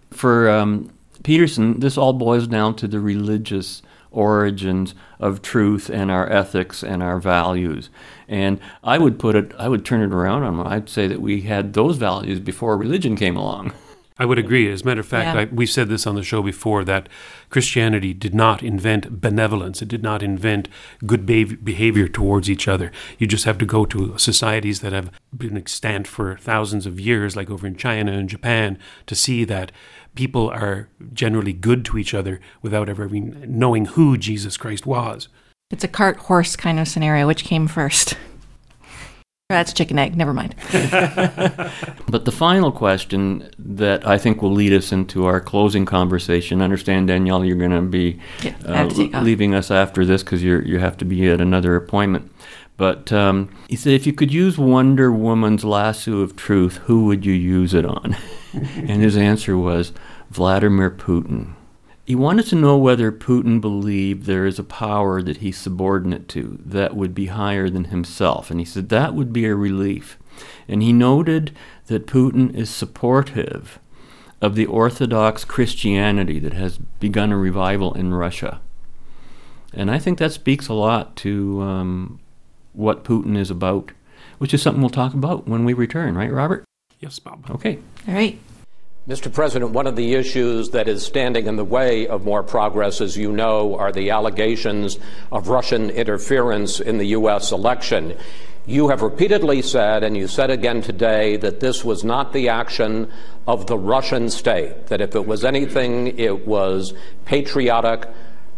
For um, Peterson, this all boils down to the religious origins of truth and our ethics and our values. And I would put it, I would turn it around on. him. I'd say that we had those values before religion came along. I would agree. As a matter of fact, Yeah. I, we've said this on the show before that Christianity did not invent benevolence. It did not invent good behav- behavior towards each other. You just have to go to societies that have been extant for thousands of years, like over in China and Japan, to see that people are generally good to each other without ever even knowing who Jesus Christ was. It's a cart horse kind of scenario. Which came first? That's chicken egg. Never mind. But the final question that I think will lead us into our closing conversation. Understand, Danielle, you're going to be Yeah, uh, to take leaving us after this because you you have to be at another appointment. But um, he said, if you could use Wonder Woman's lasso of truth, who would you use it on? and his answer was Vladimir Putin. He wanted to know whether Putin believed there is a power that he's subordinate to that would be higher than himself. And he said that would be a relief. And he noted that Putin is supportive of the Orthodox Christianity that has begun a revival in Russia. And I think that speaks a lot to um, what Putin is about, which is something we'll talk about when we return, right, Robert? Yes, Bob. Okay. All right. Mr. President, one of the issues that is standing in the way of more progress, as you know, are the allegations of Russian interference in the U.S. election. You have repeatedly said, and you said again today, that this was not the action of the Russian state, that if it was anything, it was patriotic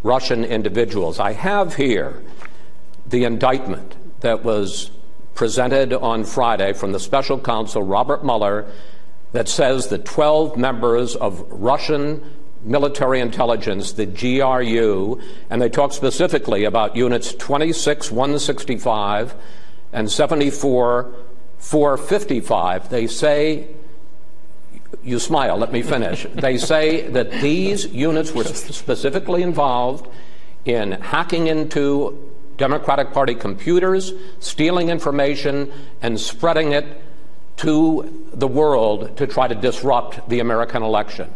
Russian individuals. I have here the indictment that was presented on Friday from the special counsel Robert Mueller that says that 12 members of Russian military intelligence, the GRU, and they talk specifically about units 26 165 and 74 455. They say, you smile, let me finish. They say that these units were specifically involved in hacking into Democratic Party computers, stealing information, and spreading it to the world to try to disrupt the American election.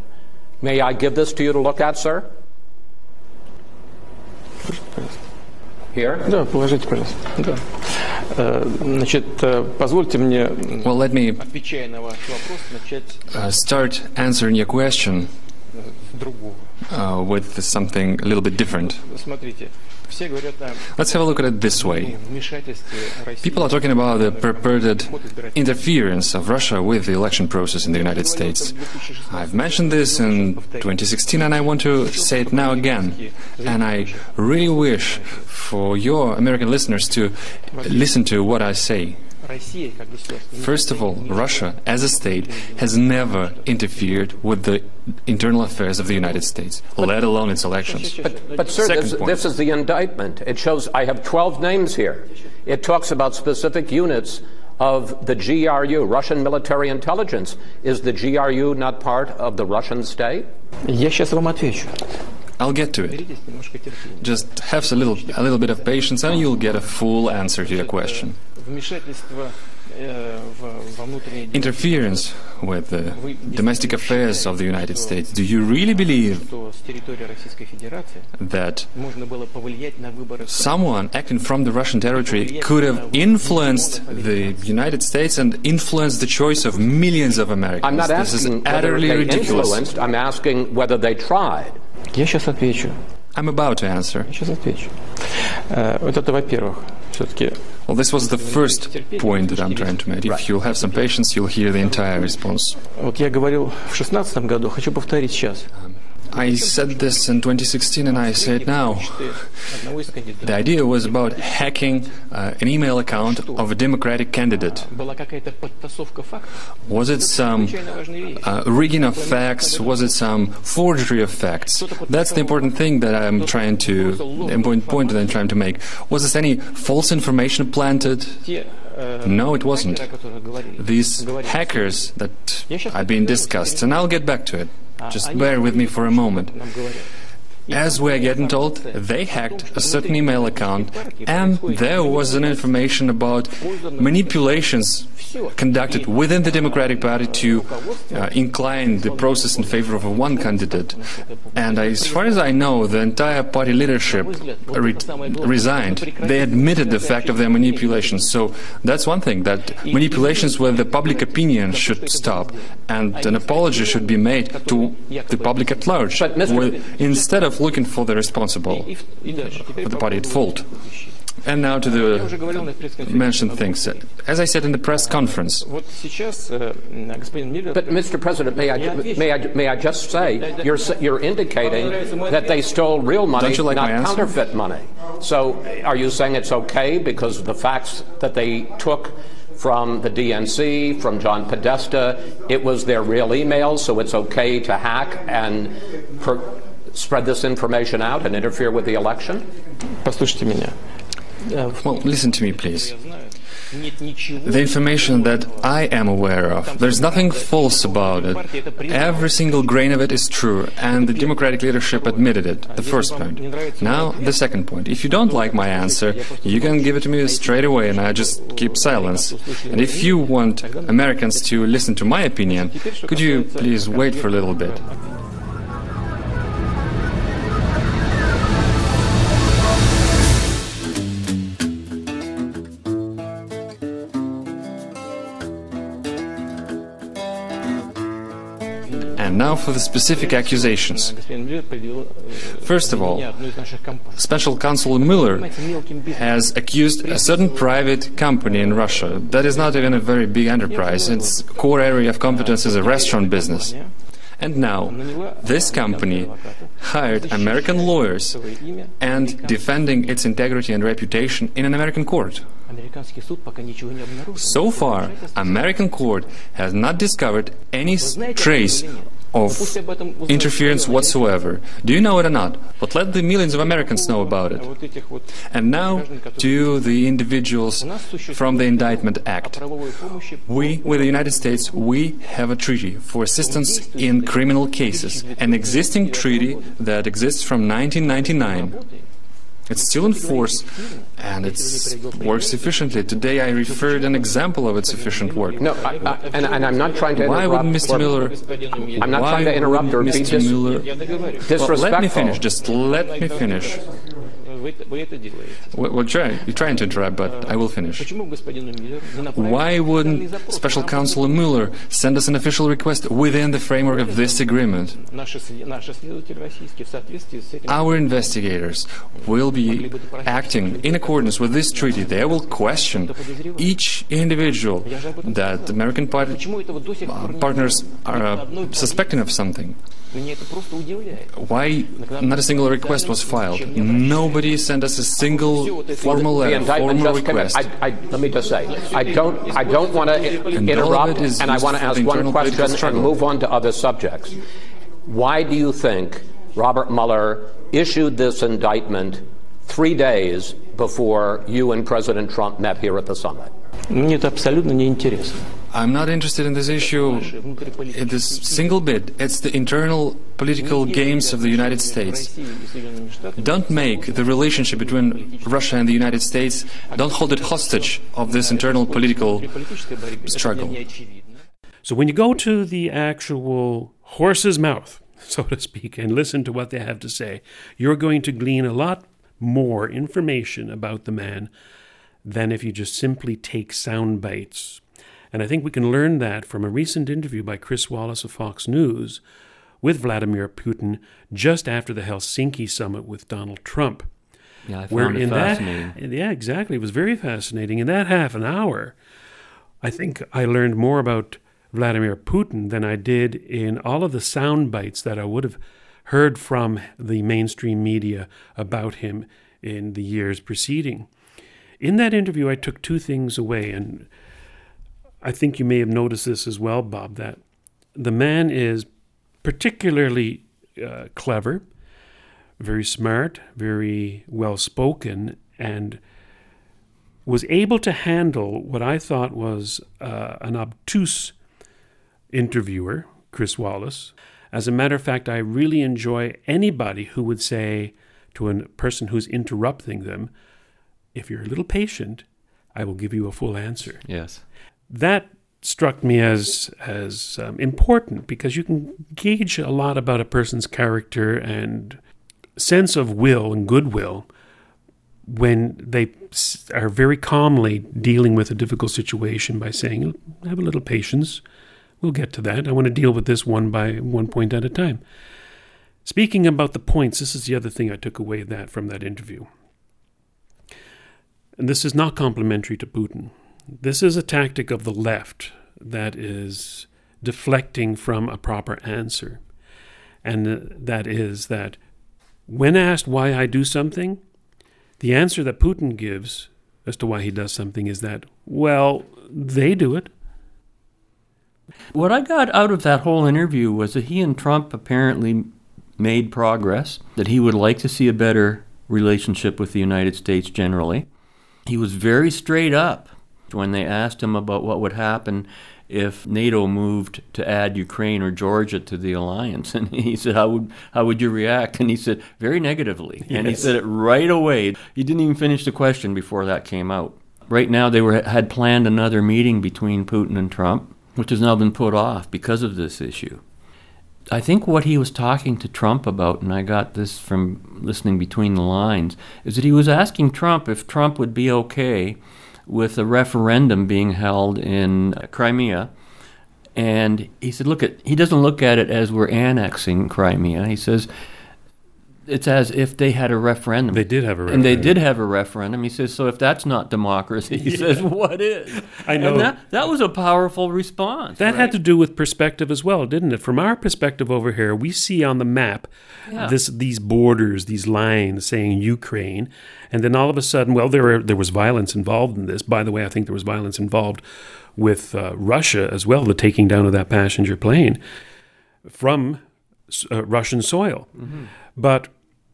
May I give this to you to look at, sir? Here? Да, положите, пожалуйста. Да. Э, Значит, э, позвольте мне, Well, let me отвечая на ваш вопрос, начать uh, start answering your question с другого. uh, with something a little bit different. Смотрите, все говорят о Let's have a look at it this way. People are talking about the purported interference of Russia with the election process in the United States. I've mentioned this in 2016 and I want to say it now again. And I really wish for your American listeners to listen to what I say. Россия, как государство, First of all, Russia, as a state, has never interfered with the internal affairs of the United States, let alone its elections. But, but sir, Second this, point. this is the indictment. It shows I have 12 names here. It talks about specific units of the GRU, Russian military intelligence. Is the GRU not part of the Russian state? Я сейчас вам отвечу. I'll get to it. Беритесь немножко терпения. Just have a little, a little bit of patience and you'll get a full answer to your question. Вмешательство э, в- во внутренние дела, Interference with the domestic affairs of the United States. Do you really believe что с территории Российской Федерации that можно было повлиять на выборы в someone acting from the Russian territory could have influenced the United States and influenced the choice of millions of Americans? I'm not this is asking whether utterly they ridiculous. influenced. I'm asking whether they tried. Я сейчас отвечу. I'm about to answer. Я сейчас отвечу. Э, Вот это, во-первых, все-таки Well, this was the first point that I'm trying to make. If you'll have some patience, you'll hear the entire response. Вот я говорил в шестнадцатом году, хочу повторить сейчас. I said this in 2016 and I say it now. The idea was about hacking uh, an email account of a Democratic candidate. Was it some uh, rigging of facts? Was it some forgery of facts? That's the important thing that I'm trying to, important point that I'm trying to make. Was this any false information planted? No, it wasn't. These hackers that are being discussed, and I'll get back to it. Just uh, bear with me for a moment. As we are getting told, they hacked a certain email account and there was an information about manipulations conducted within the Democratic Party to uh, incline the process in favor of one candidate. And as far as I know, the entire party leadership re resigned. They admitted the fact of their manipulations. So that's one thing that manipulations with the public opinion should stop and an apology should be made to the public at large. Instead of looking for the responsible, for the party at fault. And now to the mentioned things. As I said in the press conference. But, Mr. President, may I, may I, may I just say, you're, you're indicating that they stole real money, like not counterfeit money. So are you saying it's okay because of the facts that they took? From the DNC, from John Podesta, it was their real emails, so it's okay to hack and per- spread this information out and interfere with the election? Послушайте меня. Э, в well, listen to me, please. я знаю, нет ничего... The information that I am aware of, there's nothing false about it. Every single grain of it is true, and the Democratic leadership admitted it. The first point. Now, the second point. If you don't like my answer, you can give it to me straight away, and I just keep silence. And if you want Americans to listen to my opinion, could you please wait for a little bit? And now for the specific accusations. First of all, Special Counsel Mueller has accused a certain private company in Russia that is not even a very big enterprise. Its core area of competence is a restaurant business. And now, this company hired American lawyers and defending its integrity and reputation in an American court. So far, American court has not discovered any trace of interference whatsoever. Do you know it or not? But let the millions of Americans know about it. And now to the individuals from the Indictment Act. We, with the United States, we have a treaty for assistance in criminal cases, an existing treaty that exists from 1999. It's still in force and it works efficiently. Today I referred an example of its efficient work. No, I, I, and, and, I'm not trying to why interrupt. Why would Mr. Miller? I'm not trying to interrupt or Mr. be dis- Miller, disrespectful. Well, let me finish. Just let me finish. В Well, well try, you're trying to interrupt, but I will finish. Why wouldn't Special Counsel Mueller send us an official request within the framework of this agreement? Our investigators will be acting in accordance with this treaty. They will question each individual that American part- uh, partners are uh, suspecting of something. Why not a single request was filed? Nobody sent us a single formal The letter, indictment formal just came in. request. I, I, let me just say, I don't, I don't want to And all of interrupt, it is and I used want to for ask the one internal question political and struggle. move on to other subjects. Why do you think Robert Mueller issued this indictment three days before you and President Trump met here at the summit? Мне это абсолютно неинтересно. I'm not interested in this issue in this single bit. It's the internal political games of the United States. Don't make the relationship between Russia and the United States, don't hold it hostage of this internal political struggle. So when you go to the actual horse's mouth, so to speak, and listen to what they have to say, you're going to glean a lot more information about the man than if you just simply take sound bites. And I think we can learn that from a recent interview by Chris Wallace of Fox News with Vladimir Putin just after the Helsinki summit with Donald Trump. Yeah, I found it in fascinating. That, yeah, exactly. It was very fascinating. In that half an hour, I think I learned more about Vladimir Putin than I did in all of the sound bites that I would have heard from the mainstream media about him in the years preceding. In that interview, I took two things away, and I think you may have noticed this as well, Bob, that the man is particularly uh, clever, very smart, very well spoken, and was able to handle what I thought was uh, an obtuse interviewer, Chris Wallace. As a matter of fact, I really enjoy anybody who would say to a person who's interrupting them, if you're a little patient, I will give you a full answer. Yes. That struck me as as um, important because you can gauge a lot about a person's character and sense of will and goodwill when they are very calmly dealing with a difficult situation by saying, "Have a little patience. We'll get to that. I want to deal with this one by one point at a time." Speaking about the points, this is the other thing I took away that from that interview. And this is not complimentary to Putin. This is a tactic of the left that is deflecting from a proper answer. And that is that when asked why I do something, the answer that Putin gives as to why he does something is that, well, they do it. What I got out of that whole interview was that he and Trump apparently made progress, that he would like to see a better relationship with the United States generally. He was very straight up when they asked him about what would happen if NATO moved to add Ukraine or Georgia to the alliance. And he said, How would, how would you react? And he said, Very negatively. And he said it right away. He didn't even finish the question before that came out. Right now, they were, had planned another meeting between Putin and Trump, which has now been put off because of this issue. I think what he was talking to Trump about, and I got this from listening between the lines, is that he was asking Trump if Trump would be okay with a referendum being held in uh, Crimea. And he said, look at he doesn't look at it as we're annexing Crimea. He says it's as if they had a referendum. They did have a And they did have a referendum. He says, so if that's not democracy, he Yeah. says, what is? I know. And that, that was a powerful response. That right? had to do with perspective as well, didn't it? From our perspective over here, we see on the map Yeah. this these borders, these lines saying Ukraine, and then all of a sudden, well, there were, there was violence involved in this. By the way, I think there was violence involved with uh, Russia as well, the taking down of that passenger plane from uh, Russian soil. But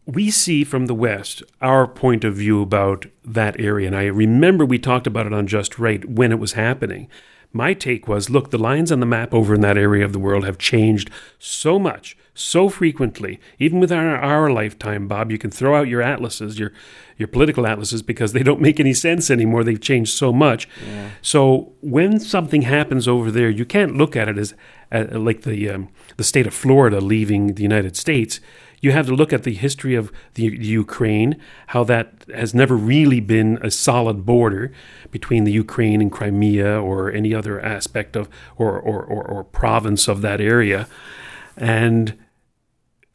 we see from the West our point of view about that area. And I remember we talked about it on Just Right when it was happening. My take was look, the lines on the map over in that area of the world have changed so much, so frequently. Even within our, our lifetime, Bob, you can throw out your atlases, your, your political atlases, because they don't make any sense anymore. They've changed so much. So when something happens over there, you can't look at it as uh, like the, um, the state of Florida leaving the United States You have to look at the history of the Ukraine, how that has never really been a solid border between the Ukraine and Crimea or any other aspect of or, or, or, or province of that area. And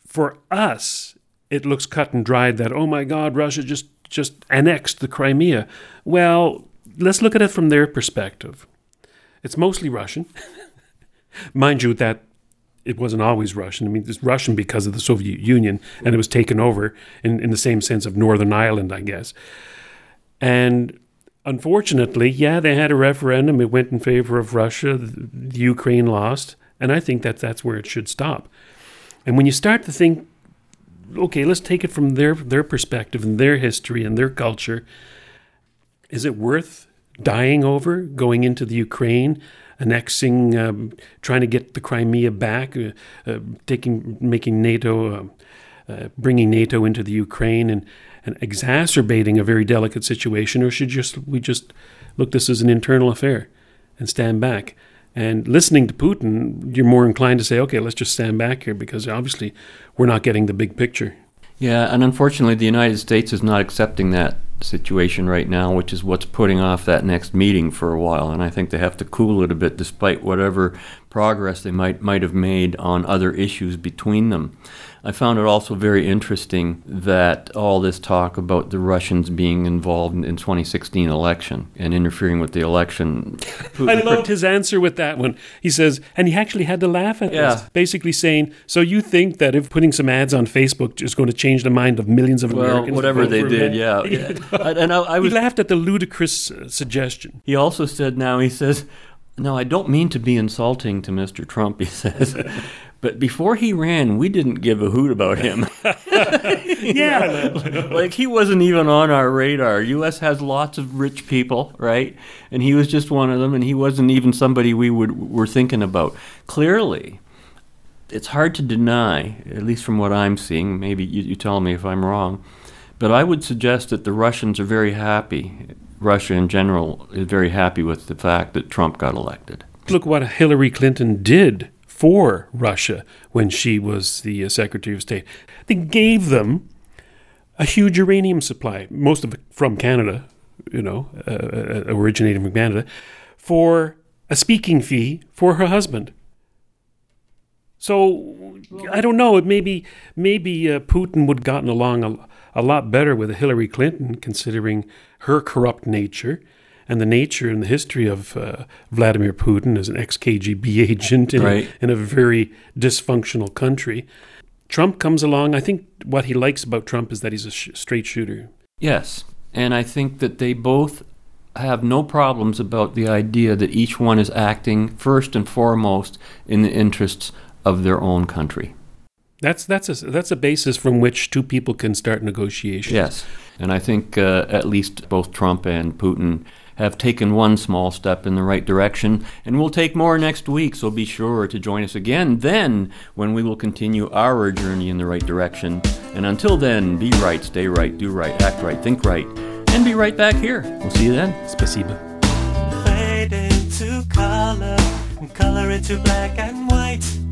for us, it looks cut and dried that, oh my God, Russia just, just annexed the Crimea. Well, let's look at it from their perspective. It's mostly Russian. Mind you, that it wasn't always Russian. I mean, it's Russian because of the Soviet Union, and it was taken over in, in the same sense of Northern Ireland, I guess. And unfortunately, yeah, they had a referendum. It went in favor of Russia. The, the Ukraine lost, and I think that that's where it should stop. And when you start to think, okay, let's take it from their their perspective and their history and their culture, is it worth dying over going into the Ukraine? Annexing, um, trying to get the Crimea back, uh, uh, taking, making NATO, um, uh, bringing NATO into the Ukraine, and, and exacerbating a very delicate situation, or should just we just look this as an internal affair and stand back? And listening to Putin, you're more inclined to say, okay, let's just stand back here because obviously we're not getting the big picture. Yeah, and unfortunately, the United States is not accepting that situation right now, which is what's putting off that next meeting for a while. And I think they have to cool it a bit, despite whatever progress they might might have made on other issues between them. I found it also very interesting that all this talk about the Russians being involved in, in 2016 election and interfering with the election. I loved his answer with that one. He says, and he actually had to laugh at Yeah. this, basically saying, "So you think that if putting some ads on Facebook is going to change the mind of millions of Well, Americans?" whatever they did, him?" yeah, yeah. And- and I- I was- he laughed at the ludicrous uh, suggestion. He also said now, he says, No, I don't mean to be insulting to Mr. Trump, he says. But before he ran, we didn't give a hoot about him. yeah. like he wasn't even on our radar. US has lots of rich people, right? And he was just one of them and he wasn't even somebody we would were thinking about. Clearly, it's hard to deny, at least from what I'm seeing, maybe you, you tell me if I'm wrong, but I would suggest that the Russians are very happy. Russia in general is very happy with the fact that Trump got elected. Look what Hillary Clinton did for Russia when she was the uh, Secretary of State. They gave them a huge uranium supply, most of it from Canada, you know, uh, uh, originating from Canada, for a speaking fee for her husband. So I don't know. Maybe maybe uh, Putin would gotten along a, a lot better with Hillary Clinton, considering her corrupt nature and the nature and the history of uh, Vladimir Putin as an ex KGB agent in, Right. a, in a very dysfunctional country. Trump comes along. I think what he likes about Trump is that he's a sh- straight shooter. Yes, and I think that they both have no problems about the idea that each one is acting first and foremost in the interests of their own country. That's that's a that's a basis from which two people can start negotiations. Yes, and I think uh, at least both Trump and Putin have taken one small step in the right direction, and we'll take more next week. So be sure to join us again then when we will continue our journey in the right direction. And until then, be right, stay right, do right, act right, think right, and be right back here. We'll see you then. Spasiba. Fade into color color into black and white.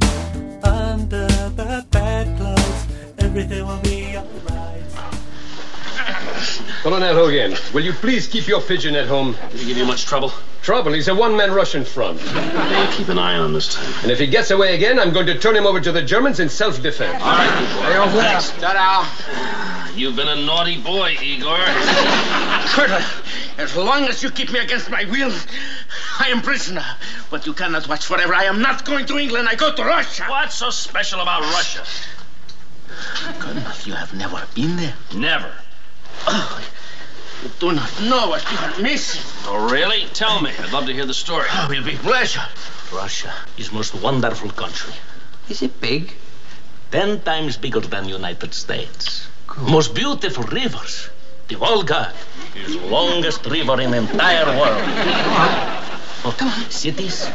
Under the bedclothes, everything will be alright. Colonel Hogan, will you please keep your pigeon at home? Did he give you much trouble? Trouble? He's a one-man Russian front. We'll keep an eye on him this time. And if he gets away again, I'm going to turn him over to the Germans in self-defense. All right. Thanks. Ta-da. You've been a naughty boy, Igor. Colonel, uh, as long as you keep me against my will, I am prisoner. But you cannot watch forever. I am not going to England. I go to Russia. What's so special about Russia? Colonel, you have never been there. Never. Oh, you do not know what you are missing. Oh, really? Tell me. I'd love to hear the story. Oh, will be pleasure. Russia is most wonderful country. Is it big? Ten times bigger than United States. Most beautiful rivers. The Volga is longest river in the entire world. Oh, cities?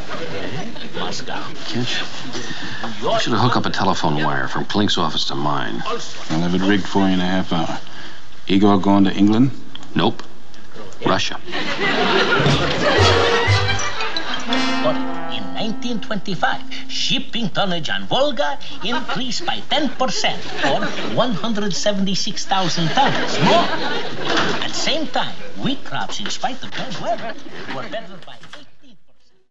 Moscow. I should have hooked up a telephone wire from Klink's office to mine. I'll have it rigged for you in a half hour. Igor going to England? Nope. Russia. But in 1925, shipping tonnage on Volga increased by 10% or 176,000 tons. More. At the same time, wheat crops, in spite of bad weather, were better by